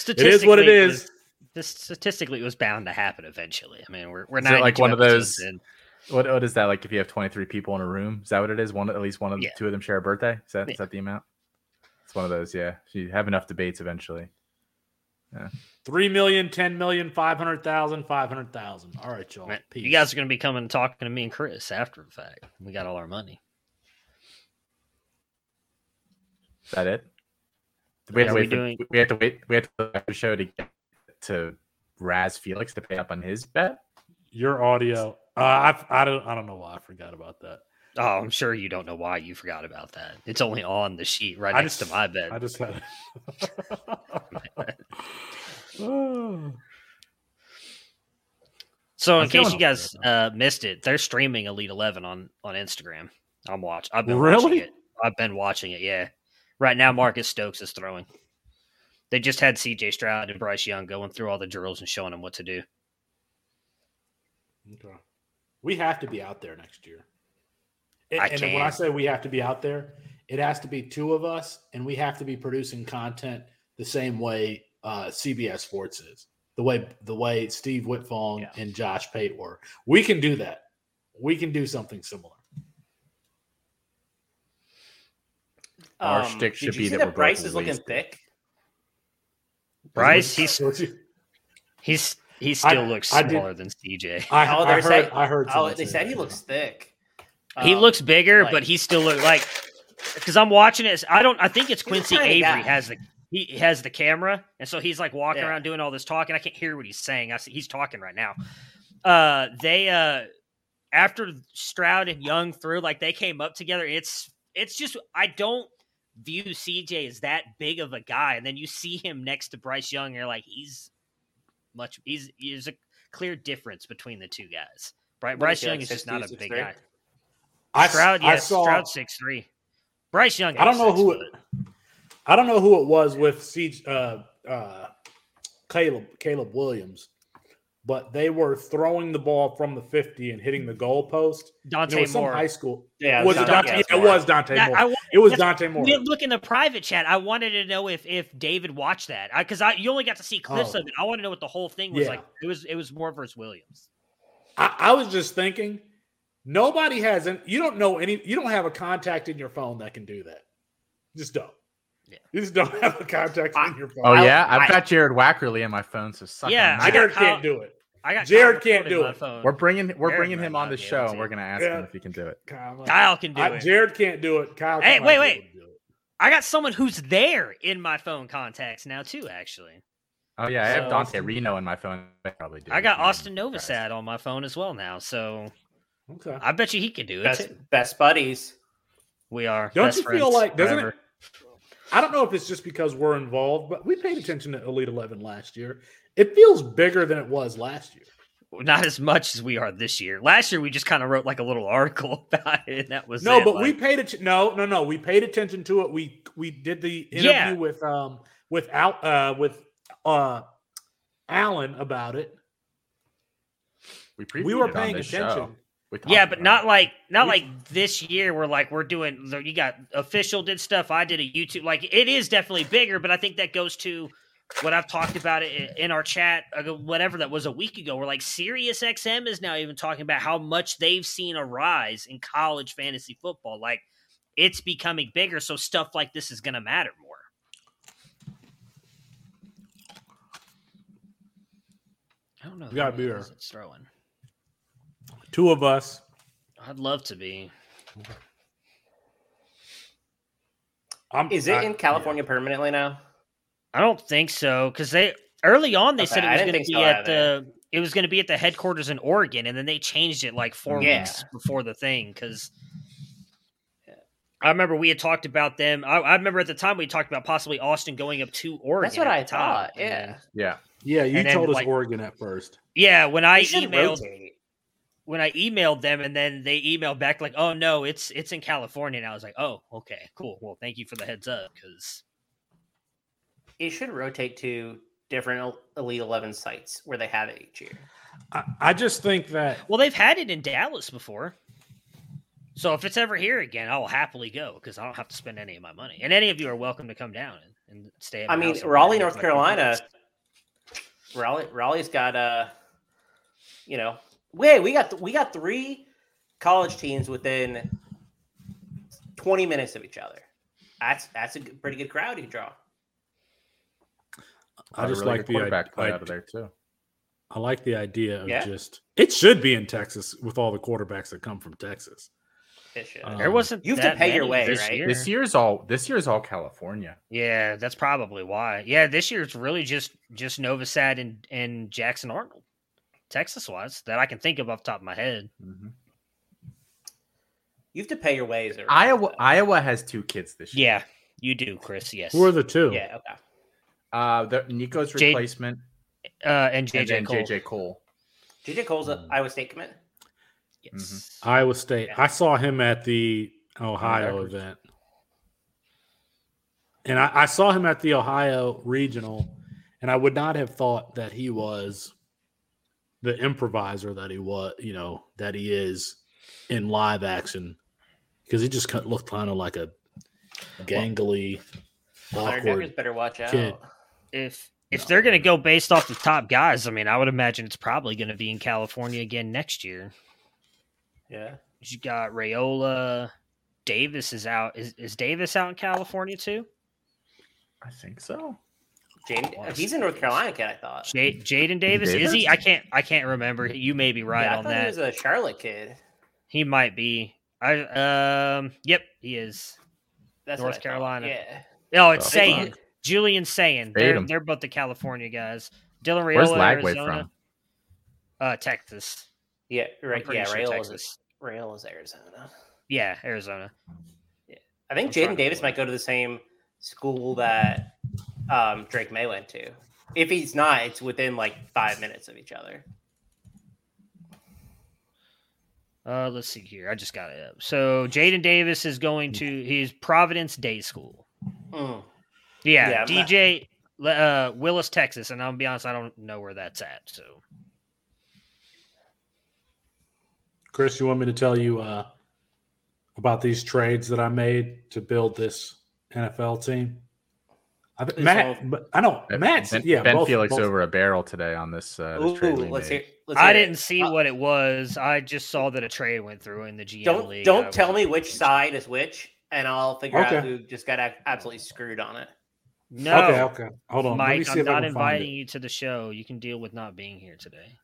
Statistically, what it it is. was- this statistically, it was bound to happen eventually. I mean, we're we're not like one of those- In. What what is that like? If you have twenty three people in a room, is that what it is? One at least one of the Yeah. two of them share a birthday. Is that is Yeah. that the amount? It's one of those. Yeah, if you have enough debates eventually. yeah Three million, ten million, five hundred thousand, five hundred thousand. All right, y'all. Man, Peace. You guys are going to be coming and talking to me and Chris after the fact. We got all our money. Is that it? Do we have, Are to we wait for- we have to wait. We have to wait for the show to get to Raz Felix to pay up on his bet. your audio. Uh, I I don't I don't know why I forgot about that. Oh, I'm sure you don't know why you forgot about that. It's only on the sheet right I next just- to my bed. I just had. Oh. So, I in case you guys uh, missed it, they're streaming Elite Eleven on on Instagram. I'm watching. I've been Really? watching it. I've been watching it. Yeah. Right now, Marcus Stokes is throwing. They just had C.J. Stroud and Bryce Young going through all the drills and showing them what to do. Okay. We have to be out there next year. And, I and when I say we have to be out there, it has to be two of us, and we have to be producing content the same way uh, CBS Sports is. The way the way Steve Wiltfong Yeah. and Josh Pate were. We can do that. We can do something similar. Our Um, shtick did should you be see that we're Bryce both is looking wasted. thick. Bryce, he's What's your- he's he still looks I did- smaller than CJ. I, Oh, I heard. saying- I heard. Oh, they said that, he yeah. looks thick. he Um, looks bigger, like- but he still look like because I'm watching it. I don't. I think it's Quincy Avery guy. has the he has the camera, and so he's like walking Yeah. around doing all this talking. I can't hear what he's saying. I see he's talking right now. Uh, they uh after Stroud and Young threw, like they came up together. It's it's just I don't view CJ as that big of a guy, and then you see him next to Bryce Young, and you're like he's much he's there's a clear difference between the two guys. Bry- What Bryce Young is just not a big guy. I, s- Stroud, I yes, saw. Stroud six three. Bryce Young. I don't know who it. I don't know who it was with Siege, uh, uh, Caleb Caleb Williams, but they were throwing the ball from the fifty and hitting the goalpost. And Dante it was some Moore. high school. Yeah, was it Dante- Dante? yeah, Yeah, it Moore. was Dante That- Moore. I wa- it was Dante Moore. we didn't look in the private chat. I wanted to know if if David watched that because I, you only got to see clips Oh. of it. I want to know what the whole thing was Yeah. like. It was it was Moore versus Williams. I, I was just thinking, nobody has. An, you don't know any. You don't have a contact in your phone that can do that. Just don't. Yeah. You just don't have a contact in your phone. Oh yeah, I've got Jared Wackerly in my phone. So suck Yeah, on I Jared Kyle- can't do it. I got Jared Kyle can't do it. phone. We're bringing we're Jared bringing him on the show, and we're gonna ask Yeah. him if he can do it. Kyle, Kyle can do I- it. Jared can't do it. Kyle. Hey, might wait, wait. able to do it. I got someone who's there in my phone contacts now too. Actually, Oh yeah, I have So- Dante Reno in my phone. I probably do. I got Austin guys- Novosad on my phone as well now. So Okay. I bet you he could do it Best, too. best buddies. We are. Don't best you feel like doesn't forever. it? I don't know if it's just because we're involved, but we paid attention to Elite Eleven last year. It feels bigger than it was last year. Not as much as we are this year. Last year we just kind of wrote like a little article about it, and that was No, it. but we paid it. No, no, no. We paid attention to it. We we did the interview Yeah. with um with Al uh with uh Alan about it. We, We were paying attention. show. We yeah, but not it. like not We- like this year. We're like we're doing. You got official did stuff. I did a YouTube. Like it is definitely bigger, but I think that goes to what I've talked about it in our chat, uh, whatever that was a week ago. we're like Sirius XM is now even talking about how much they've seen a rise in college fantasy football. Like it's becoming bigger, so stuff like this is going to matter more. I don't know. We got beer. is It's throwing. Two of us. I'd love to be. I'm, Is it I- in California permanently now? I don't think so because they early on they Okay, said it was going to be so at the it was going to be at the headquarters in Oregon, and then they changed it like four Yeah. weeks before the thing because. I remember we had talked about them. I, I remember at the time we talked about possibly Austin going up to Oregon. That's what I thought. Yeah. then- Yeah, Yeah, you And then, told us like- Oregon at first. yeah. When I emailed rotate. when I emailed them, and then they emailed back like, "Oh no, it's it's in California." And I was like, "Oh, okay, cool. Well, thank you for the heads up." Because It should rotate to different Elite Eleven sites where they have it each year. I, I just think that Well, they've had it in Dallas before. So if it's ever here again, I will happily go because I don't have to spend any of my money. And any of you are welcome to come down and, and stay. At I mean, house Raleigh, North Carolina. Raleigh, Raleigh's got uh, you know, wait, we got we got three college teams within twenty minutes of each other. That's that's a good- pretty good crowd you draw. I just really like the quarterback play idea. out of there too. I like the idea of Yeah. just it should be in Texas with all the quarterbacks that come from Texas. It should. Um, There wasn't. You have to pay your many way, this right? year. This year's all this year's all California. Yeah, that's probably why. Yeah, this year it's really just just Novosad and and Jackson Arnold, Texas wise, that I can think of off the top of my head. Mhm. you have to pay your ways. Iowa Iowa has two kids this year. Yeah, you do, Chris. Yes. Who are the two? Yeah. Okay. Uh, the, Nico's Jade- replacement uh, and JJ and Kohl. JJ Kohl. JJ Kohl's a Mm. Iowa State commit. Yes. Iowa State. Yeah. I saw him at the Ohio Records. event. And I, I saw him at the Ohio regional, and I would not have thought that he was the improviser that he was, you know, that he is in live action because he just looked kind of like a gangly, Hunter awkward. Dekkers better watch out. kid. If if No. they're gonna go based off the top guys, I mean, I would imagine it's probably gonna be in California again next year. Yeah. You got Raiola. Davis is out. Is is Davis out in California too? I think so. Jadyn, he's in North. Carolina, kid. I thought. J- Jadyn Davis is he? I can't I can't remember. You may be right yeah, I on that. he was a Charlotte kid. He might be. I um. Yep, he is. That's North what I thought. Carolina. Yeah. Oh, it's Oh, saying fuck. Julian saying they're they're both the California guys. Dylan Raiola, Where's Lagway Arizona, from? uh, Texas. Yeah. Right. Yeah. sure Rail Texas. is Rail is Arizona. Yeah, Arizona. I think Jadyn Davis might go to the same school that um, Drake Maye went to. If he's not, it's within like five minutes of each other. Uh, let's see here. I just got it up. So Jadyn Davis is going to his Providence Day School. Mm. Yeah, Yeah, I'm not- DJ uh, Willis, Texas, and I'll be honest, I don't know where that's at. So Chris, you want me to tell you uh, about these trades that I made to build this NFL team? I, th- Is Matt, all- I know Matt's Ben, yeah. ben both- Felix both- over a barrel today on this. Uh, this Ooh, trade we let's hear. Let's I hear it. didn't see Uh, what it was. I just saw that a trade went through in the GM Don't league. don't I tell me which side is which, and I'll figure out who just got absolutely screwed on it. No, Okay, okay. Hold on. Let me Mike, see I'm not inviting you to the show. You can deal with not being here today.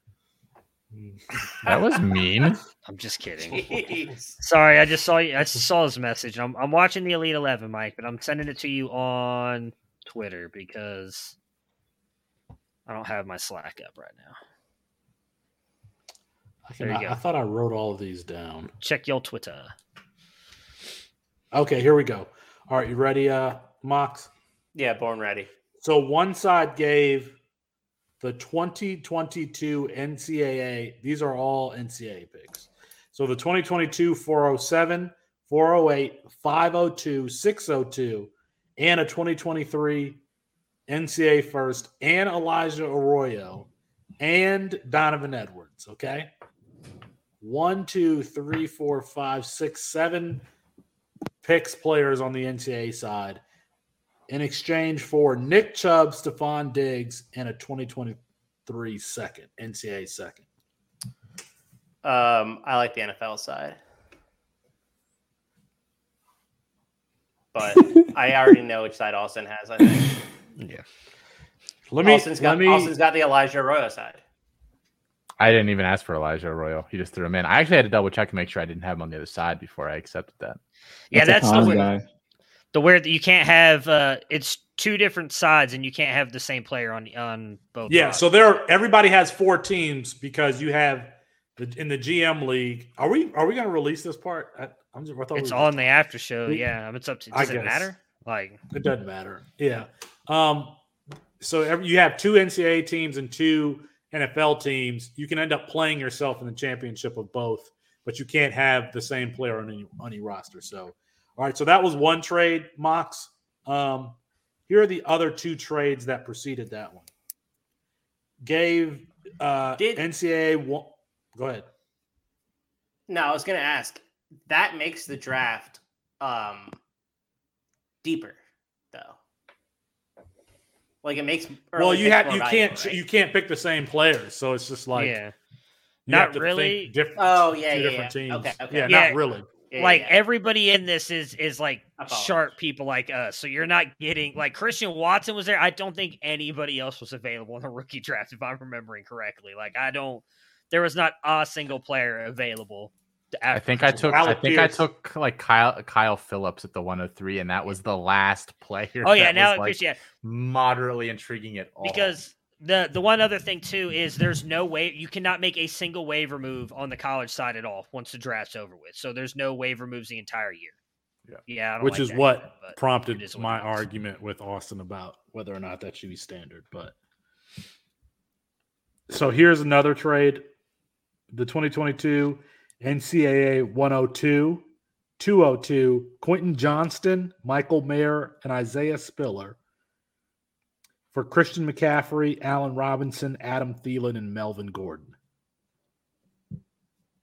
That was mean. I'm just kidding. Jeez. Sorry, I just saw you. I just saw his message. I'm I'm watching the Elite Eleven, Mike, but I'm sending it to you on Twitter because I don't have my Slack up right now. I, There you can, go. I thought I wrote all of these down. Check your Twitter. Okay, here we go. All right, you ready, uh, Mox? Yeah, born ready. So one side gave the 2022 NCAA. These are all NCAA picks. So the 2022 407, 408, 502, 602, and a 2023 NCAA first, and Elijah Arroyo, and Donovan Edwards. Okay. One, two, three, four, five, six, seven picks players on the NCAA side in exchange for Nick Chubb, Stefon Diggs, and a 2023 second, NCAA second. Um, I like the NFL side, but I already know which side Austin has. I think Yeah. Let me Austin's let me Austin's got the Elijah Arroyo side. I didn't even ask for Elijah Arroyo. He just threw him in. I actually had to double check to make sure I didn't have him on the other side before I accepted that. Yeah, a that's the, con guy. The weird you can't have uh it's two different sides and you can't have the same player on on both. Yeah, sides. so there everybody has four teams because you have the, in the GM league. Are we are we going to release this part? I, I'm just, I thought it's we were- on the after show. We- Yeah, it's up to. I Does it guess. matter? Like, It doesn't matter. Yeah. Um. So every, you have two NCAA teams and two NFL teams. You can end up playing yourself in the championship of both, but you can't have the same player on any on any roster. So, all right. So that was one trade, Mox. Um, here are the other two trades that preceded that one. Gave uh, Did- NCAA one. Go ahead. No, I was gonna ask. That makes the draft um deeper, though. Like it makes. well, you have you valuable, can't right? you can't pick the same players, so it's just like yeah. you Not have to think really. Different, Oh, yeah, two yeah, different yeah. teams. Okay, okay. Yeah, Yeah. not really. Yeah, like yeah. everybody in this is is like sharp people like us. So you're not getting like Christian Watson was there. I don't think anybody else was available in the rookie draft, if I'm remembering correctly. Like I don't there was not a single player available. to- I think I Christian took. I Alec think I took like Kyle Kyle Phillips at the 103, and that was the last player. Oh yeah, that now was, like, Christian moderately intriguing at all. because the the one other thing too is there's no way you cannot make a single waiver move on the college side at all once the draft's over with. So there's no waiver moves the entire year. Yeah. yeah, I don't Which like is what either, prompted is what my argument with Austin about whether or not that should be standard. But so here's another trade: the 2022 NCAA 102, 202, Quentin Johnston, Michael Mayer, and Isaiah Spiller for Christian McCaffrey, Allen Robinson, Adam Thielen, and Melvin Gordon.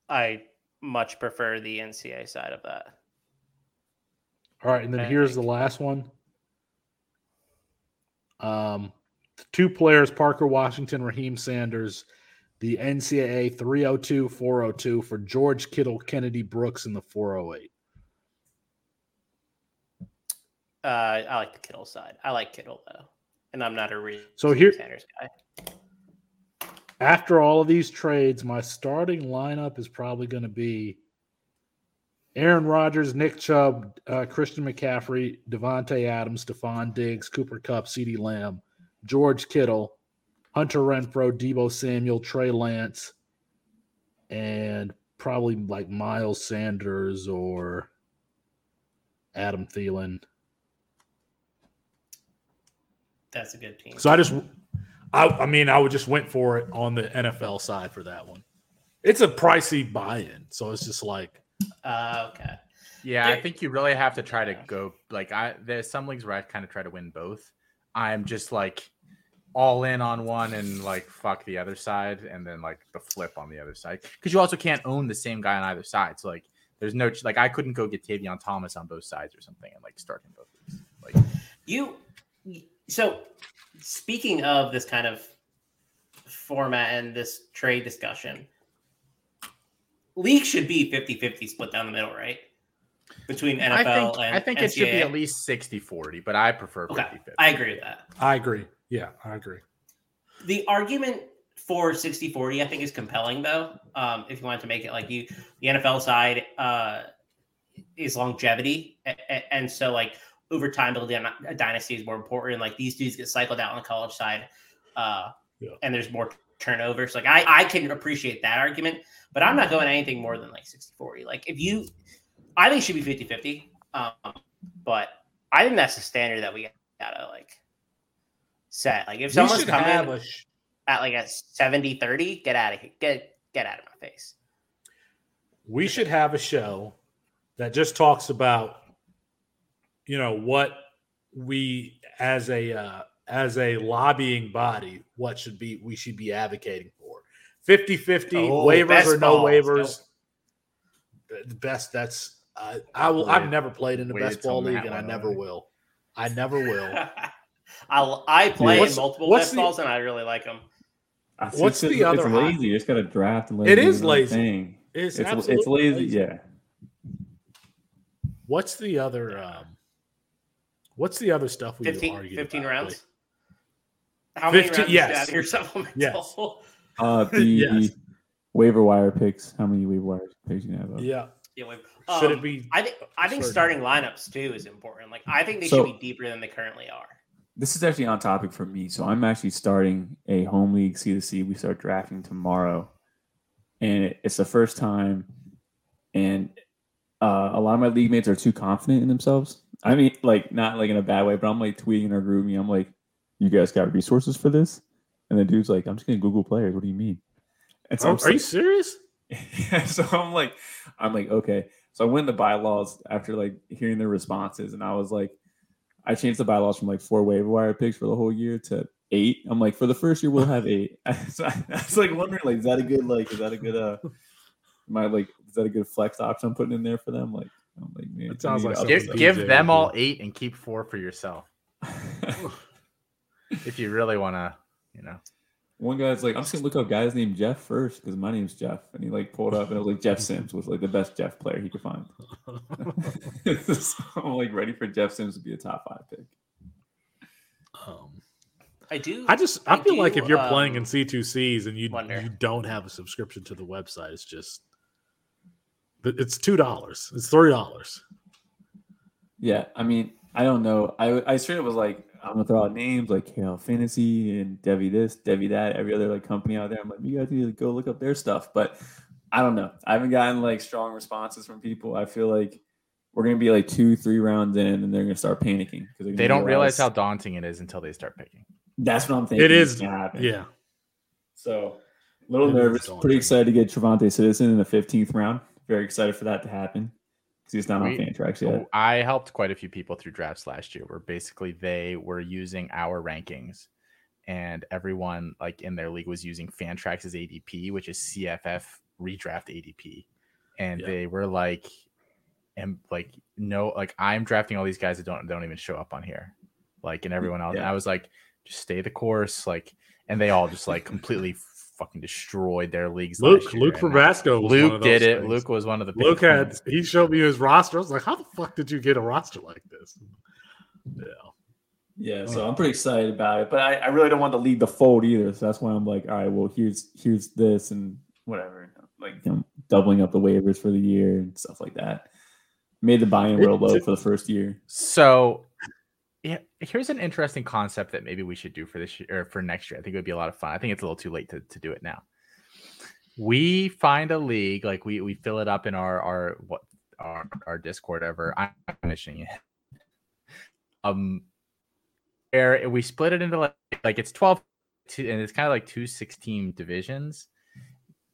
I much prefer the NCA side of that. All right, and then I here's the last one. Um, two players: Parker Washington, Raheem Sanders, the NCAA 302 402 for George Kittle, Kennedy Brooks in the 408. Uh, I like the Kittle side. I like Kittle though, and I'm not a real So here- Sanders guy. After all of these trades, my starting lineup is probably going to be Aaron Rodgers, Nick Chubb, uh, Christian McCaffrey, Davante Adams, Stefon Diggs, Cooper Kupp, CeeDee Lamb, George Kittle, Hunter Renfrow, Deebo Samuel, Trey Lance, and probably like Miles Sanders or Adam Thielen. That's a good team. So I just, I, I mean, I would just went for it on the NFL side for that one. It's a pricey buy-in, so it's just like Uh, okay. Yeah, I think you really have to try to go like I there's some leagues where I kind of try to win both. I'm just like all in on one and like fuck the other side and then like the flip on the other side. Because you also can't own the same guy on either side. So like there's no like I couldn't go get Tavion Thomas on both sides or something and like start him both weeks. Like You so speaking of this kind of format and this trade discussion, league should be 50-50 split down the middle, right? Between NFL I think and I think it should be at least 60-40, but I prefer 50 Okay, I agree with that. I agree. Yeah, I agree. The argument for 60-40, I think, is compelling though. Um, if you wanted to make it like you the NFL side uh is longevity. A- a- And so like over time building a dynasty is more important. Like these dudes get cycled out on the college side. Uh Yeah. and there's more turnovers. Like I, I can appreciate that argument, but I'm not going anything more than like 60-40. Like if you I think it should be 50-50. Um, but I think that's the standard that we gotta like set. Like if someone's coming sh- at like a 70 30 get out of here get get out of my face we should have a show that just talks about you know what we as a uh, as a lobbying body what should be we should be advocating for 50-50 Oh, waivers or no balls. waivers the best that's uh, i will i've never played in the best ball league and i never away. will i never will I'll, I play What's- in multiple what's best the- balls and I really like them. I think What's it's- the other It's hot- lazy. You just got to draft and let It do is their own lazy. Thing. it's, It's absolutely it's lazy. Yeah. what's the other um what's the other stuff we 15, argue 15 about, rounds. please? How many 15 rounds do you yes. your supplemental? Yes. Uh, the Yes. waiver wire picks. How many waiver wire picks you have? Up? yeah Yeah, wait. should Um, it be I think I think starting lineups too is important. Like I think they So- should be deeper than they currently are. This is actually on topic for me. So I'm actually starting a home league C to C. We start drafting tomorrow, and it- it's the first time, and uh, a lot of my league mates are too confident in themselves. I mean, like not like in a bad way, but I'm like tweeting in our group. I'm like, "You guys got resources for this?" And the dude's like, "I'm just gonna Google players. What do you mean?" And so Oh, are you serious yeah, so I'm like, I'm like, okay. So I went the bylaws after like hearing their responses, and I was like, I changed the bylaws from like four waiver wire picks for the whole year to eight. I'm like, for the first year we'll have eight. so I, I was like wondering, like, is that a good like, is that a good uh, my like, is that a good flex option I'm putting in there for them? Like, I'm like, man, It sounds like need to something up give give them all eight and keep four for yourself. if you really want to, you know. One guy's like, I'm just gonna look up guys named Jeff first because my name's Jeff, and he like pulled up and it was like Jeff Sims was like the best Jeff player he could find. so I'm like ready for Jeff Sims to be a top five pick. Um, I do. I just I, I feel like if you're playing in um, C2Cs and you wonder. you don't have a subscription to the website, it's just it's two dollars. It's three dollars. Yeah, I mean, I don't know. I I straight up was like, I'm gonna throw out names like KL Fantasy and Devy this, Devy that, every other like company out there. I'm like, you guys need to go look up their stuff. But I don't know. I haven't gotten like strong responses from people. I feel like we're gonna be like two, three rounds in, and they're gonna start panicking because They don't realize how daunting it is until they start picking. That's what I'm thinking. It is, gonna yeah. So a little It is nervous. Pretty excited to get Trevante Citizen in the 15th round. Very excited for that to happen because he's not on We- Fantrax yet. Oh, I helped quite a few people through drafts last year where basically they were using our rankings and everyone like in their league was using Fantrax's ADP, which is CFF redraft ADP. And Yeah. they were like, and like, no, like I'm drafting all these guys that don't don't even show up on here. Like, and everyone else. And I was like, just stay the course. Like, and they all just like completely fucking destroyed their leagues. Luke last year. Luke And Verbasco. Luke did it. things. Luke was one of the big Luke had ones. he showed me his roster. I was like, how the fuck did you get a roster like this? Yeah. Yeah, so I'm pretty excited about it, but I, I really don't want to lead the fold either. So that's why I'm like, all right, well, here's here's this and whatever, like you know, doubling up the waivers for the year and stuff like that. Made the buy-in real low for the first year. So, yeah, here's an interesting concept that maybe we should do for this year or for next year. I think it would be a lot of fun. I think it's a little too late to, to do it now. We find a league, like we we fill it up in our our what our our Discord ever. I'm finishing it. Um, where we split it into like like it's 12 two, and it's kind of like two 16 divisions.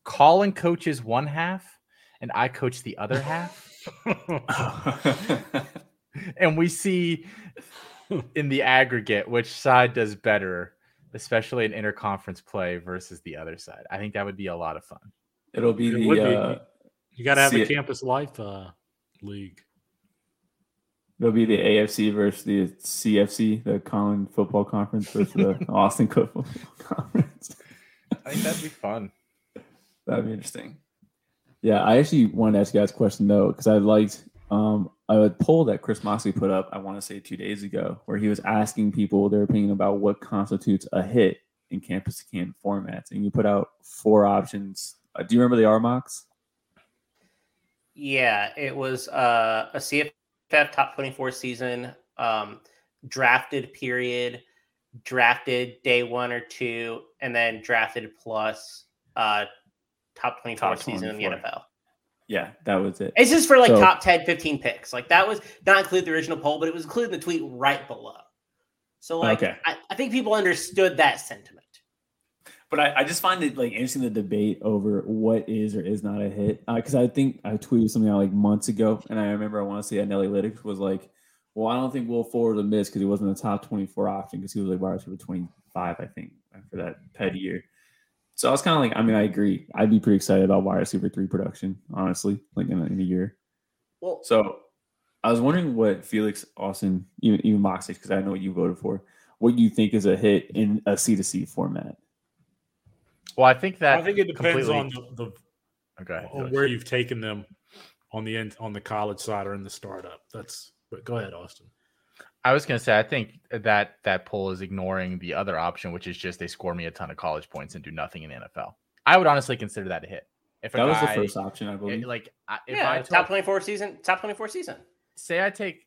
Colin coaches one half, and I coach the other half and we see in the aggregate which side does better, especially in interconference play versus the other side. I think that would be a lot of fun. It'll be It the would be. uh, You got to have See a campus life uh, league. it'll be the AFC versus the CFC, the Colin Football Conference versus the Austin Football Conference. I think that'd be fun. That'd be interesting. Yeah, I actually wanted to ask you guys a question though, because I liked um, a poll that Chris Moxley put up, I want to say two days ago, where he was asking people their opinion about what constitutes a hit in campus to camp formats. And you put out four options. Uh, do you remember the R mocks? Yeah, it was uh, a CFF top 24 season, um, drafted period, drafted day one or two, and then drafted plus uh, top 24 Top season in the NFL. Yeah, that was it. It's just for like So- top 10, 15 picks. Like that was not included the original poll, but it was included in the tweet right below. So like Okay. I, I think people understood that sentiment. But I, I just find it like interesting the debate over what is or is not a hit. Uh, because I think I tweeted something out like months ago, and I remember I want to say that Analytics was like, "Well, I don't think Will Ford would miss because he wasn't a top twenty-four option because he was like wide receiver twenty-five, I think, for that petty year." So I was kind of like, I mean, I agree. I'd be pretty excited about wide receiver three production, honestly, like in a, in a year. Well, So I was wondering what Felix Austin, even even Moxley, because I know what you voted for, what you think is a hit in a C to C format. Well, I think that I think it depends completely- on the, the Okay. on where you've taken them on the end on the college side or in the startup. That's but go ahead, Austin. I was gonna say I think that that poll is ignoring the other option, which is just they score me a ton of college points and do nothing in the NFL. I would honestly consider that a hit. If a That was the first option, I it- believe. like if yeah, I top 24 season, top 24 season. say I take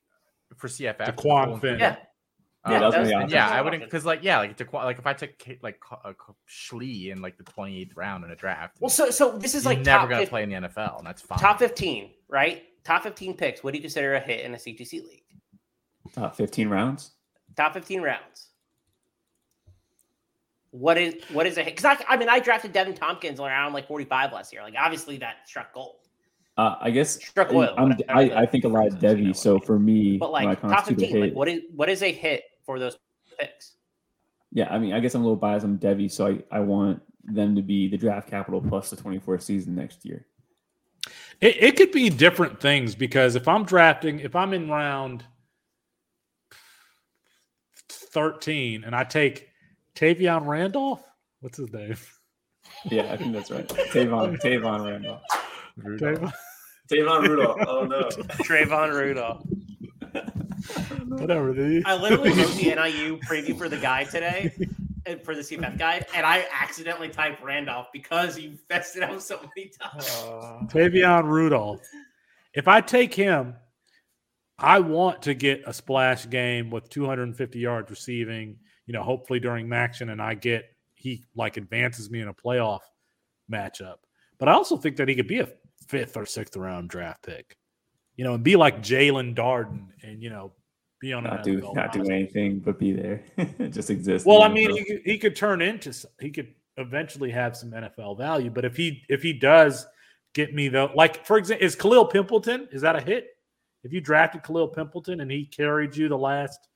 for CFF The Quan full- Finn. Yeah. Yeah, that was my yeah, I wouldn't because like yeah, like to like if I took like K- uh, K- Schlee in like the twenty eighth round in a draft, Well, so so this is like never gonna 50 play in the NFL, and that's fine. top 15, right? Top 15 picks. What do you consider a hit in a CTC league? Top 15 rounds. Top 15 rounds. What is what is a hit? Because I, I mean, I drafted Devin Tompkins around like 45 last year. Like, obviously, that struck gold. Uh, I guess Struck oil. I'm, I, I think a lot of phrase is, you know Devy. So for me, But when I like top constitute a 15, like what is what is a hit for those picks? yeah, I mean, I guess I'm a little biased. I'm Devy, so I, I want them to be the draft capital plus the 24 season next year. It, it could be different things because if I'm drafting, if I'm in round 13 and I take Tavion Randolph. What's his name? Yeah, I think that's right. Tavon, Tavon Randolph. Tavon- Tavon Rudolph. Oh no. Trayvon Rudolph. Whatever. The, I literally wrote the NIU preview for the guy today, and for the CFF guy, and I accidentally typed Randolph because you messed it up so many times. Tavion Rudolph. If I take him, I want to get a splash game with 250 yards receiving. You know, hopefully during MACtion, and I get he like advances me in a playoff matchup. But I also think that he could be a fifth or sixth round draft pick. You know, and be like Jaelon Darden, and you know, be on Not do NFL not do anything but be there. Just exist. Well, I mean, he could, he could turn into he could eventually have some NFL value, but if he if he does get me though, like for example, is Kalil Pimpleton is that a hit? If you drafted Kalil Pimpleton and he carried you the last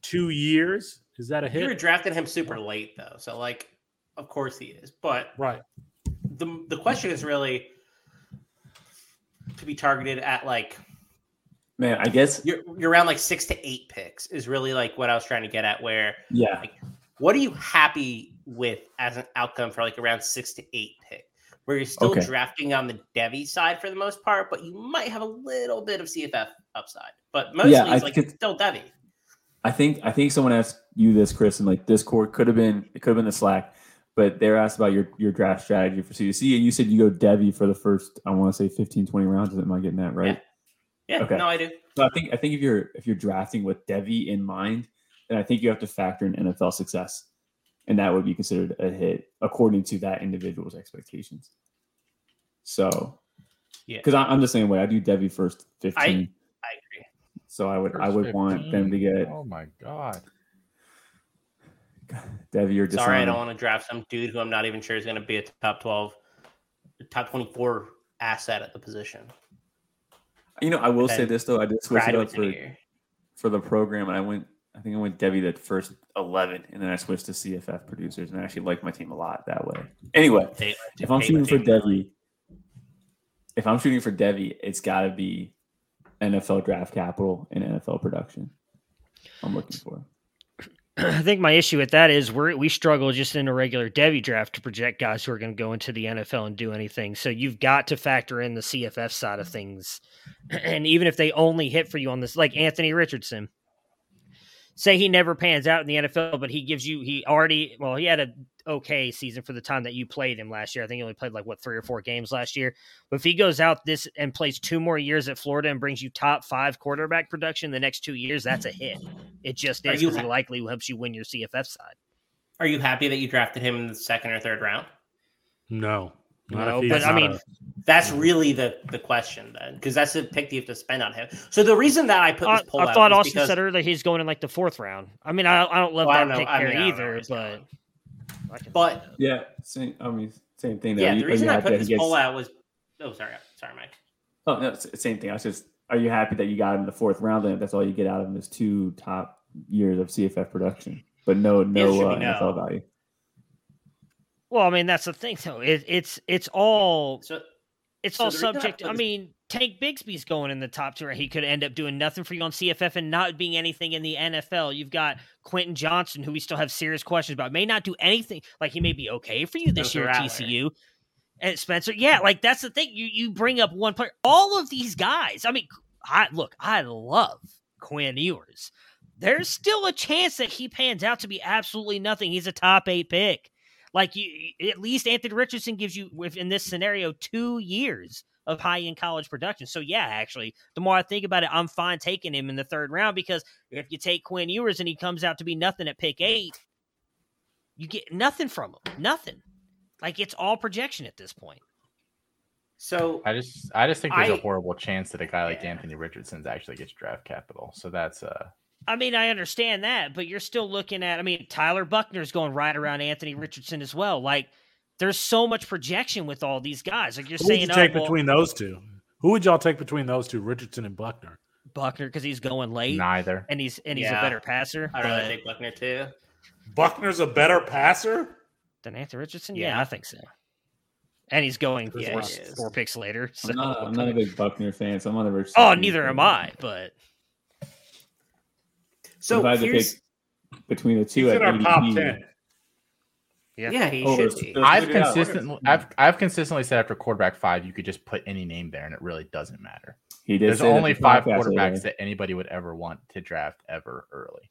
two years, is that a hit? You were hit? drafting him super late though, so like, of course he is. But Right. the the question is really to be targeted at like man, I guess you're you're around like six to eight picks is really like what I was trying to get at. Where yeah. like, what are you happy with as an outcome for like around six to eight pick? Where you're still Okay. drafting on the Devy side for the most part, but you might have a little bit of CFF upside. But mostly Yeah, I it's like think it's- still Devy. I think I think someone asked you this, Chris, and like Discord could have been it could have been the Slack, but they're asked about your your draft strategy for CDC, and you said you go Devy for the first I want to say 15, 20 rounds. Am I getting that right? Yeah, Okay. no, I do. So I think I think if you're if you're drafting with Devi in mind, then I think you have to factor in NFL success, and that would be considered a hit according to that individual's expectations. So, Yeah. because I'm the same way. I do Devy first fifteen, I agree. so I would I First would want them to get Oh my god. Devy or Sorry, I don't want to draft some dude who I'm not even sure is going to be a top 12, top 24 asset at the position. You know, I will say this though. I did switch it up Graduates in a for for the program, and I went. I think I went Devy the first eleven, and then I switched to CFF producers, and I actually like my team a lot that way. Anyway, if I'm shooting for Devy, if I'm shooting for Devy, it's got to be NFL draft capital and NFL production. I'm looking for. I think my issue with that is we we struggle just in a regular Devy draft to project guys who are going to go into the NFL and do anything. So you've got to factor in the CFF side of things, and even if they only hit for you on this, like Anthony Richardson, say he never pans out in the NFL, but he gives you he already well he had a okay season for the time that you played him last year. I think he only played like what three or four games last year. But if he goes out this and plays two more years at Florida and brings you top five quarterback production the next two years, that's a hit. It just is you because he likely helps you win your CFF side. Are you happy that you drafted him in the second or third round? No. Not No, if he's but I mean, a- That's really the the question then, because that's the pick you have to spend on him. So the reason that I put I, this poll I out thought Austin because said earlier he's going in like the fourth round. I mean, I, I don't love Well, I that don't pick I mean, I don't know where either, but going. I can- But Yeah, same. I mean, same thing. Though. yeah, the reason I put that this he gets- poll out was oh sorry sorry Mike. Oh no, same thing. I was just. Are you happy that you got him in the fourth round? Then that's all you get out of him is two top years of CFF production, but no no uh, be NFL value. Well, I mean, that's the thing though. It, it's it's all So it's So all the reason I subject. I mean, Tank Bigsby's going in the top two. He could end up doing nothing for you on CFF and not being anything in the NFL. You've got Quentin Johnston, who we still have serious questions about, may not do anything. Like he may be okay for you this year at TCU. And Spencer, yeah, like that's the thing. You you bring up one player. All of these guys. I mean, I look. I love Quinn Ewers. There's still a chance that he pans out to be absolutely nothing. He's a top eight pick. Like you, at least Anthony Richardson gives you, with in this scenario, two years of high end college production. So yeah, actually, the more I think about it, I'm fine taking him in the third round because if you take Quinn Ewers and he comes out to be nothing at pick eight, you get nothing from him. Nothing. Like it's all projection at this point. so I just I just think there's a I- horrible chance that a guy like Yeah. Anthony Richardson's actually gets draft capital. So that's uh I mean, I understand that, but you're still looking at. I mean, Tyler Buchner's going right around Anthony Richardson as well. Like, there's so much projection with all these guys. Like you're Who saying, you take oh, well, between those two? Who would y'all take between those two, Richardson and Buchner? Buchner because he's going late neither. and he's and he's Yeah. a better passer. I'd rather but- take Buchner too. Buchner's a better passer. than Anthony Richardson. Yeah, Yeah. I think so. And he's going Yeah, four, he four picks later. So. I'm not, I'm not a big Buchner fan, so I'm on the Richardson. oh, team. neither am I. But So if I had to here's pick between the He's two at in our top ADP, ten. Yeah. Yeah, he Oh, should be. I've figure it out. consistently, I've, I've consistently said after quarterback five, you could just put any name there, and it really doesn't matter. He did. There's only the five quarterbacks today. that anybody would ever want to draft ever early.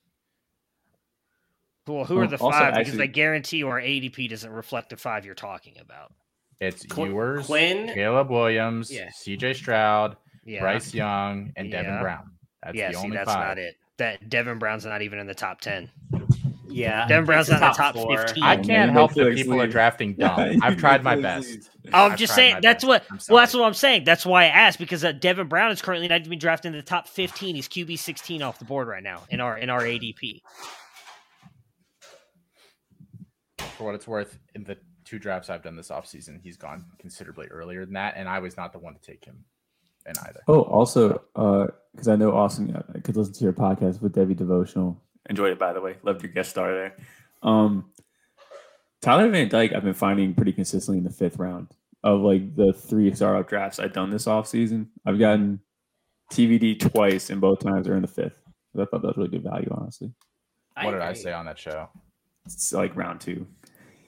Well, who are the also, five? because actually- I guarantee you our ADP doesn't reflect the five you're talking about. It's Qu- Ewers, Quinn- Caleb Williams, Yeah. C.J. Stroud, Yeah, Bryce Young, and Devin Brown. That's yeah. the See, only that's five. not it. That Devin Brown's not even in the top ten. Yeah, Devin Brown's not in the top four. 15. I can't you help make that Felix people are drafting dumb. Yeah, I've tried my best. Felix. I'm I've just saying that's best. what. Well, that's what I'm saying. That's why I asked because uh, Devin Brown is currently not even drafted in the top 15. He's QB 16 off the board right now in our in our ADP. For what it's worth, in the two drafts I've done this offseason, he's gone considerably earlier than that, and I was not the one to take him in either. Oh, also, because I know Austin I could listen to your podcast with Devy Devotional. Enjoyed it, by the way. Loved your guest star there. Um, Tyler Van Dyke, I've been finding pretty consistently in the fifth round of like the three startup drafts I've done this offseason. I've gotten TVD twice, and both times are in the fifth. I thought that was really good value, honestly. What did I say on that show? It's like round two.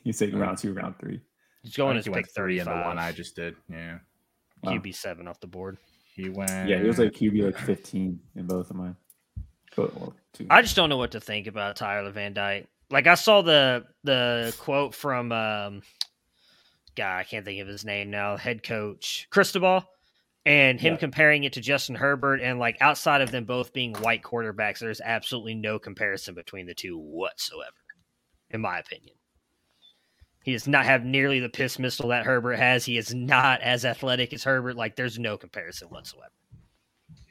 You say round two, round three. He's going to as he pick went three in the one I just did. Yeah, Wow. QB seven off the board. he went. Yeah, he was like QB like 15 in both of mine. Well. I just don't know what to think about Tyler Van Dyke. Like I saw the the quote from um guy, I can't think of his name now, head coach Cristobal, and him Yeah. comparing it to Justin Herbert and like outside of them both being white quarterbacks, there's absolutely no comparison between the two whatsoever, in my opinion. He does not have nearly the piss missile that Herbert has. He is not as athletic as Herbert. Like there's no comparison whatsoever.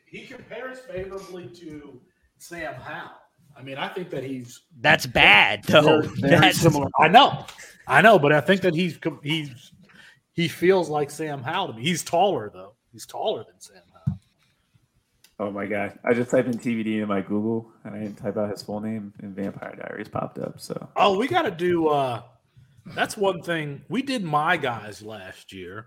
He compares favorably to Sam Howell. I mean, I think that he's That's bad though. very, very That's similar. I know, I know, but I think that he's he's he feels like Sam Howell to me. He's taller though. He's taller than Sam Howell. Oh my god! I just typed in TVD in my Google and I didn't type out his full name, and Vampire Diaries popped up. So Oh, we got to do. uh That's one thing we did. My guys last year.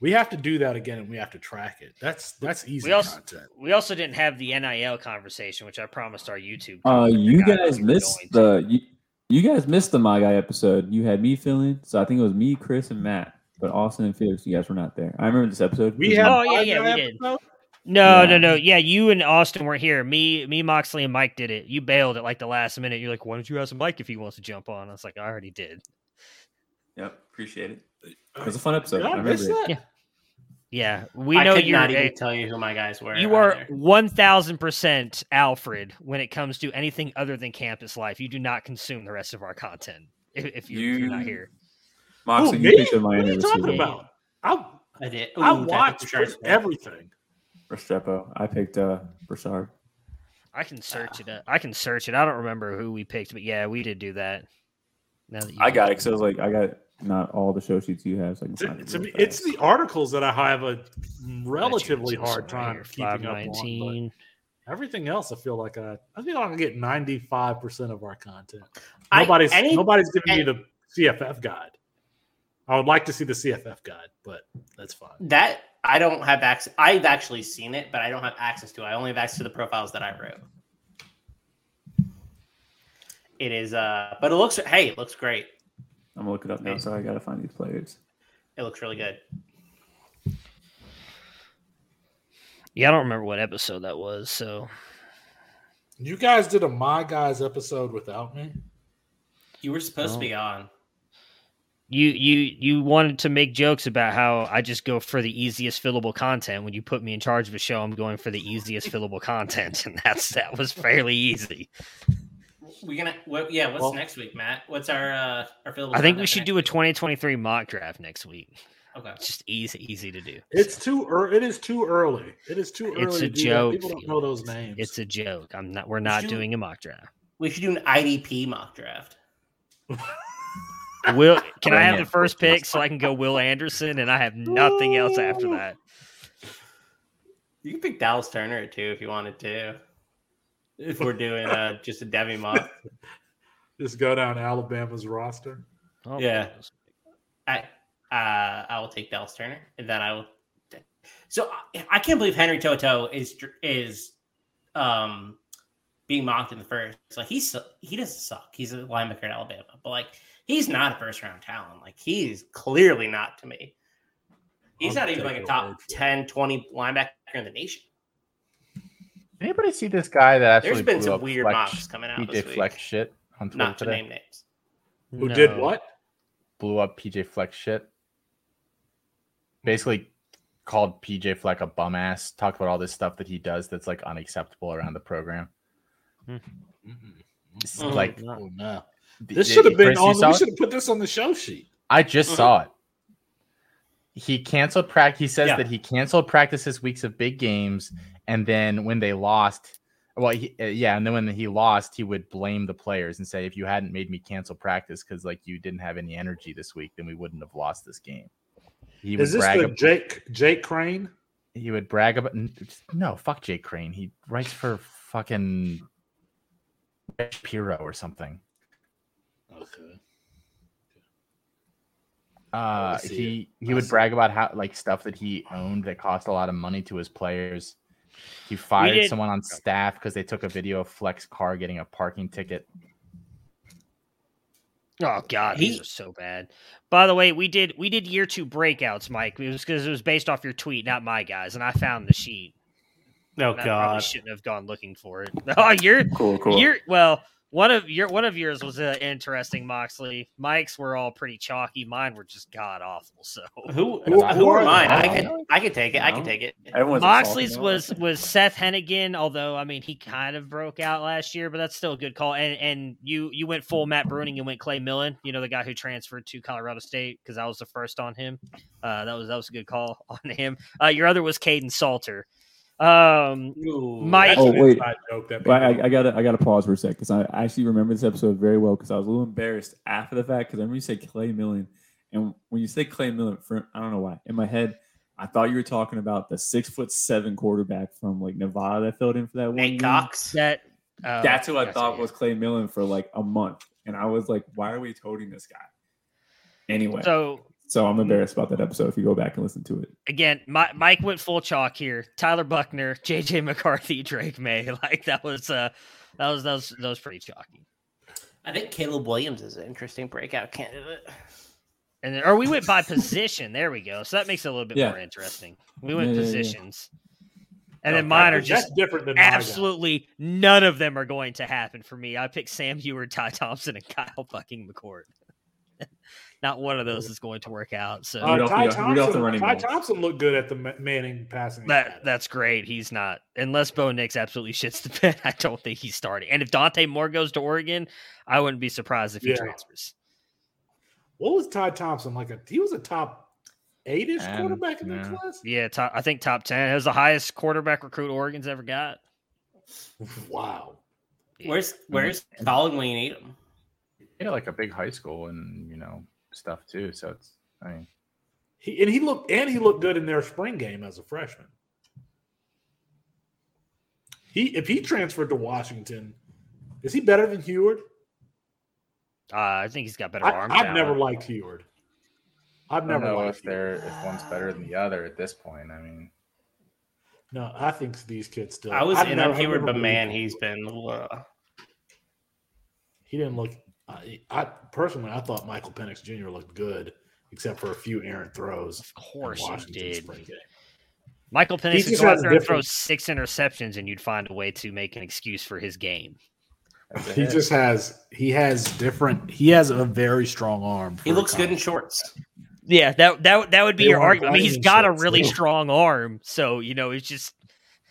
We have to do that again, and we have to track it. That's that's easy We also- content. We also didn't have the NIL conversation, which I promised our YouTube. Uh, you forgot guys missed the you, you guys missed the My Guy episode. You had me filling, so I think it was me, Chris, and Matt. But Austin and Felix, you guys were not there. I remember this episode. We It was have. Oh, yeah, my yeah, we guy did. Episode? No, Yeah. no, no. Yeah, you and Austin were here. Me, me, Moxley, and Mike did it. You bailed at like the last minute. You're like, "Why don't you ask Mike if he wants to jump on?" I was like, "I already did." Yep, appreciate it. It was a fun episode. Did I I remember miss it. that? Yeah. Yeah, we I know could you're. not even tell you who my guys were. you are one thousand percent Alfred when it comes to anything other than campus life. You do not consume the rest of our content if, if, you're, if you're not here. Moxley, Who, you me? picked up my What are you end talking about? I I did. I Ooh, watched Sharp. everything. Restrepo. I picked uh Broussard. I can search it. Up. I can search it. I don't remember who we picked, but yeah, we did do that. Now that you I got it because I was like, I got not all the show sheets you have, so I can To, find it. to real it's the articles that I have a relatively hard time here, keeping up on. Everything else, I feel like I, I think I can get ninety five percent of our content. I- Nobody's any- nobody's giving me the CFF guide. I would like to see the CFF guide, but that's fine. That I don't have access. I've actually seen it, but I don't have access to it. I only have access to the profiles that I wrote. It is, uh, but it looks. Hey, it looks great. I'm gonna look it up now. So I gotta find these players. It looks really good. Yeah, I don't remember what episode that was. So You guys did a My Guys episode without me. You were supposed Oh. to be on. You you you wanted to make jokes about how I just go for the easiest fillable content. When you put me in charge of a show, I'm going for the easiest fillable content, and that's that was fairly easy. We gonna. What, yeah. What's Well- next week, Matt? What's our uh our fillable I think we should do a 2023 mock draft next week. Okay. It's just easy easy to do. It's too early. It is too early. It is too early. It's to a do joke, People don't know those names. It's a joke. I'm not. We're not do- doing a mock draft. We should do an IDP mock draft. Will can I have the first pick so I can go Will Anderson and I have nothing else after that? You can pick Dallas Turner at two if you wanted to. If we're doing uh just a Devy mock, Just go down Alabama's roster. Oh, Yeah. I uh I will take Dallas Turner, and then I will. So I, I can't believe Henry To'oTo'o is is um being mocked in the first. Like he's he doesn't suck. He's a linebacker in Alabama, but like he's not a first round talent. Like he's clearly not to me. He's I'll not even like a top word 10, 20 linebacker in the nation. Anybody see this guy that actually There's been blew some up weird Flex, mocks coming out PJ this. Flex shit on Twitter Not to today? name names. Who did what? Blew up PJ Fleck's shit. Basically called PJ Fleck a bum ass. Talked about all this stuff that he does that's like unacceptable around the program. It's Mhm. Like Oh no! Th- This should have been Chris, on. We should have put this on the show sheet. I just Mhm. saw it. He canceled practice. He says Yeah. that he canceled practices weeks of big games, and then when they lost, well, he, uh, yeah, and then when he lost, he would blame the players and say, "If you hadn't made me cancel practice because like you didn't have any energy this week, then we wouldn't have lost this game." He would Is this brag. the ab- Jake Jake Crane? he would brag about. No, fuck Jake Crane. He writes for fucking Piro or something. Okay. Uh, see he he I would see brag about how like stuff that he owned that cost a lot of money to his players. He fired did- someone on staff because they took a video of Fleck's car getting a parking ticket. Oh God, He- these are so bad. By the way, we did we did year two breakouts, Mike. It was because it was based off your tweet, not my guys, and I found the sheet. Oh And I shouldn't have gone looking for it. Oh, you're Cool, cool. you're well. One of your one of yours was uh, interesting, Moxley. Mike's were all pretty chalky. Mine were just god awful. So Who Who- who, who are are mine? I can I can take it. I can take it. Everyone's Moxley's was was Seth Henigan, although I mean he kind of broke out last year, but that's still a good call. And and you you went full Matt Bruning and went Clay Millen, you know the guy who transferred to Colorado State because I was the first on him. Uh, that was that was a good call on him. Uh, your other was Caden Salter. Um, Mike- That's Oh, wait. joke that I, I gotta I gotta pause for a sec because I actually remember this episode very well because I was a little embarrassed after the fact because I remember you said Clay Millen and when you say Clay Millen, for, I don't know why in my head I thought you were talking about the six foot seven quarterback from like Nevada that filled in for that one. Nate game. Cox. that uh, That's who I that's thought it. was Clay Millen for like a month, and I was like, why are we toting this guy? Anyway, so, So I'm embarrassed about that episode. If you go back and listen to it, again, Mi- Mike went full chalk here. Tyler Buchner, JJ McCarthy, Drake Maye, like that was uh that was that was that was pretty chalky. I think Caleb Williams is an interesting breakout candidate. And then, or we went by position. There we go. So that makes it a little bit Yeah. more interesting. We went Yeah, yeah, yeah. positions. And then Okay, mine are just different than my absolutely none of them are going to happen for me. I picked Sam Huard, Ty Thompson, and Kyle fucking McCord. Not one of those is going to work out. So Uh, Rudolph Ty the- Rudolph the Thompson, running Ty back. Thompson looked good at the Manning passing. that academy. that's great. He's not unless Bo Nix absolutely shits the bed. I don't think he's starting. And if Dante Moore goes to Oregon, I wouldn't be surprised if he Yeah. transfers. what was Ty Thompson like? A he was a top eight-ish Um, quarterback in that yeah. class. Yeah, top, I think top ten. It was the highest quarterback recruit Oregon's ever got. Wow. Where's Where's Colin when you need him? Yeah, like a big high school and you know stuff too. So it's I mean He and he looked and he looked good in their spring game as a freshman. He if he transferred to Washington, is he better than Huard? Uh, I think he's got better I, arm. I've talent. never liked Huard. I've I don't never know liked if they're Huard. if one's better than the other at this point. I mean, No, I think these kids still. I was I've in never- on I've Huard, but man, he's been. Uh, he didn't look. I, I personally, I thought Michael Penix Jr. looked good, except for a few errant throws. Of course in he did. spring game. Michael He Penix would go out there and throw six interceptions, and you'd find a way to make an excuse for his game. He just has he has different. He has a very strong arm. he looks good in shorts. Yeah, that that that would be They your want argument. I mean, he's got a really too. strong arm, so you know it's just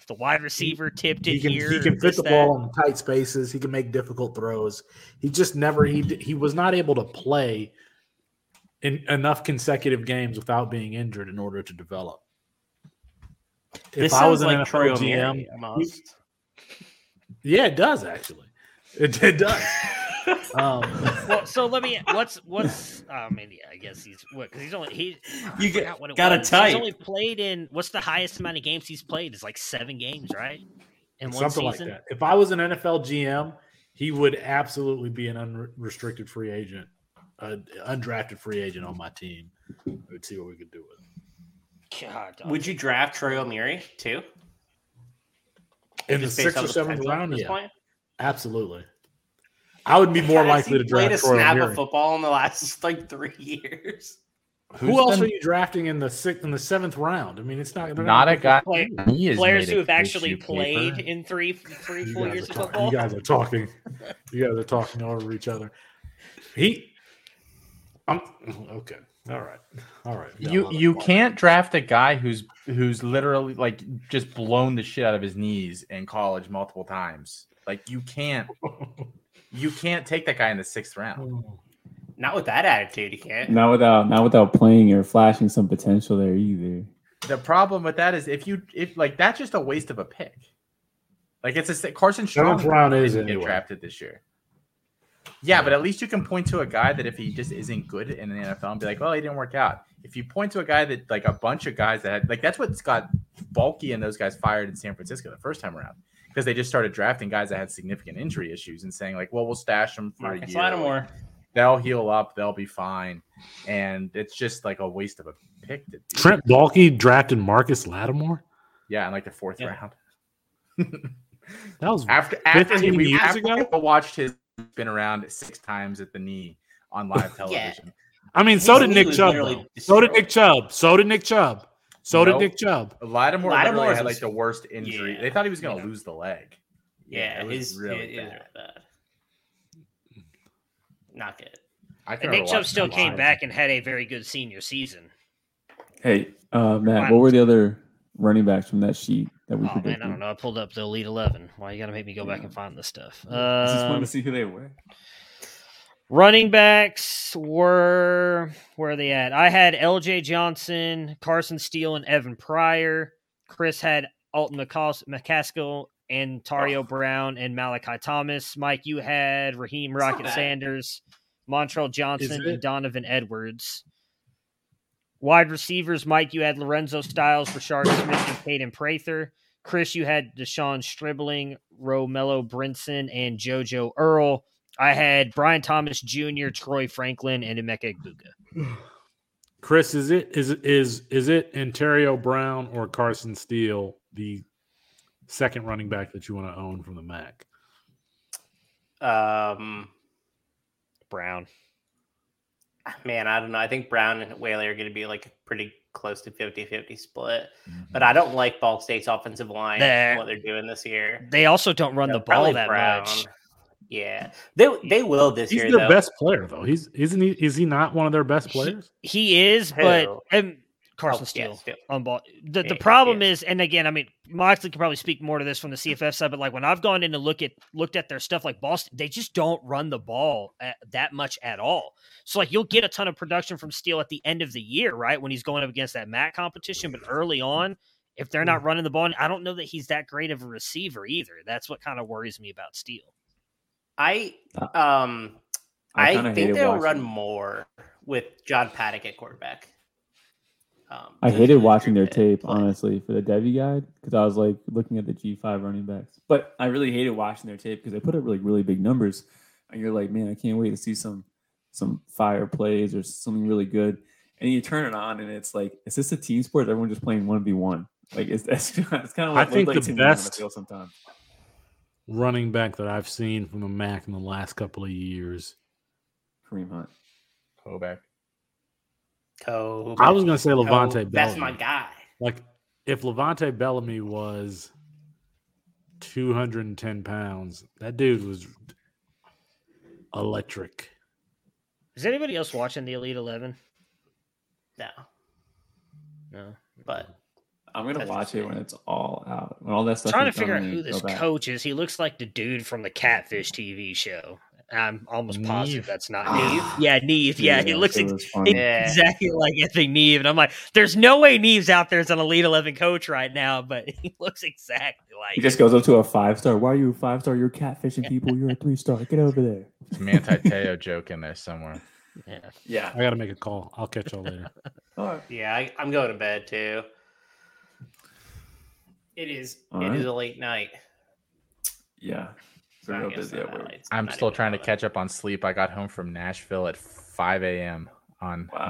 the wide receiver tipped it He can, here. he can fit the that. ball in tight spaces. He can make difficult throws. He just never he he was not able to play in enough consecutive games without being injured in order to develop. If This I was an like NFL GM, almost. yeah, it does actually. It, it does. um, Well, so let me. What's what's? I mean, yeah, I guess he's what because he's only he. You get- what it gotta was. type. He's only played in what's the highest amount of games he's played? Is like seven games, right? In one something like season. that. If I was an NFL GM, he would absolutely be an unrestricted free agent, an undrafted free agent on my team. We'd see what we could do with him. God, Would you draft Troy Omeire too? In the Just sixth or the seventh round, yeah. point? Absolutely. I would be more Has likely he to played draft a Troy snap Omeire. of football in the last like three years. Who else been- are you drafting in the sixth in the seventh round? I mean, it's not they're Not a guy. Play- He Players who have actually played paper. in three, three, You four guys years are of talking- football. You guys are talking. You guys are talking over each other. He. I'm okay. All right. All right. We You you can't draft a guy who's who's literally like just blown the shit out of his knees in college multiple times. Like you can't you can't take that guy in the sixth round. Hmm. Not with that attitude, you can't. Not without not without playing or flashing some potential there either. The problem with that is if you if like that's just a waste of a pick. Like it's a s- Carson Strong Seventh round is didn't get anyway. drafted this year. Yeah, but at least you can point to a guy that if he just isn't good in the NFL and be like, well, he didn't work out. If you point to a guy that like a bunch of guys that had like that's what got Baalke and those guys fired in San Francisco the first time around because they just started drafting guys that had significant injury issues and saying like, well, we'll stash them for Marcus a year. Lattimore. They'll heal up. They'll be fine. And it's just like a waste of a pick. To do. Trent Baalke drafted Marcus Lattimore. Yeah, in like the fourth Yeah. round. That was After after 15 we years after ago? watched his spin around six times at the knee on live television. I mean, so His did Nick Chubb. So did. Nick Chubb. So did Nick Chubb. So Nope. did Nick Chubb. Lattimore, Lattimore literally had like the worst injury. yeah. They thought he was going to Yeah. lose the leg. Yeah, it was his really it- it was bad. bad. Not good. I And Nick Chubb still came live. back and had a very good senior season. Hey, uh, Matt, what were the other running backs from that sheet that we Oh predicted? man, I don't know. I pulled up the Elite Eleven. Why you got to make me go back and find this stuff? I just wanted Um, to see who they were. Running backs were where are they at? I had L.J. Johnson, Carson Steele, and Evan Pryor. Chris had Alton McCas- McCaskill, Antario Brown, and Malachi Thomas. Mike, you had Raheem Rocket. Sanders, Montrell Johnson, and Donovan Edwards. Wide receivers, Mike, you had Lorenzo Styles, Rashard Smith, and Kaden Prather. Chris, you had Deshaun Stribling, Romello Brinson, and JoJo Earle. I had Brian Thomas Jr., Troy Franklin, and Emeka Egbuka. Chris, is it is is is it Antario Brown or Carson Steele, the second running back that you want to own from the MAC? Um, Brown. man, I don't know. I think Brown and Whaley are going to be like pretty close to 50-50 split. Mhm. But I don't like Ball State's offensive line There. what they're doing this year. They also don't run Yeah, the ball that Brown. much. Yeah, they they will this He's year He's their though. best player though. He's isn't he? Is he not one of their best players? He is, but Who? um, Carson Oh, Steele yeah, Steele. on ball. The, the problem yeah. is, and again, I mean, Moxley can probably speak more to this from the CFF side, but like when I've gone in to look at looked at their stuff, like Boston, they just don't run the ball at, that much at all. So like you'll get a ton of production from Steele at the end of the year, right when he's going up against that MAC competition, but early on. If they're not running the ball, I don't know that he's that great of a receiver either. That's what kind of worries me about Steele. I Uh, um I I, think they'll watching- run more with John Paddock at quarterback. Um, I hated watching their tape, play. honestly, for the Devy guide because I was like looking at the G5 running backs. But I really hated watching their tape because they put up like really big numbers, and you're like, man, I can't wait to see some some fire plays or something really good. And you turn it on, and it's like, is this a team sport? Everyone just playing one v one. Like it's that's it's kind of I like think like the to me best- field sometimes. Running back that I've seen from the MAC in the last couple of years. Kareem Hunt. Kovac. Kobe. I was going to say Levante Kobe, That's my guy. Like if Levante Bellamy was 210 pounds, that dude was electric. Is anybody else watching the Elite Eleven? No, No. but I'm gonna That's watch it when it's all out. When all that stuff. trying to is done, figure out who this go back. coach is. He looks like the dude from the Catfish TV show. I'm almost positive that's not Nev? Nev. Yeah, Nev. Yeah, he looks ex- was funny. Yeah. exactly like Anthony Nev. And I'm like, there's no way Nev's out there as an Elite 11 coach right now, but he looks exactly like He just goes up to a five star. Why are you a five star? You're catfishing people. You're a three star. Get over there. Some Manti Te'o joke in there somewhere. Yeah. Yeah. I got to make a call. I'll catch y'all later. All right. yeah, I, I'm going to bed too. It is. All it is right. a late night. Yeah. It's Real busy at work. I'm still trying to 11. catch up on sleep. I got home from Nashville at 5 a.m. on Wow.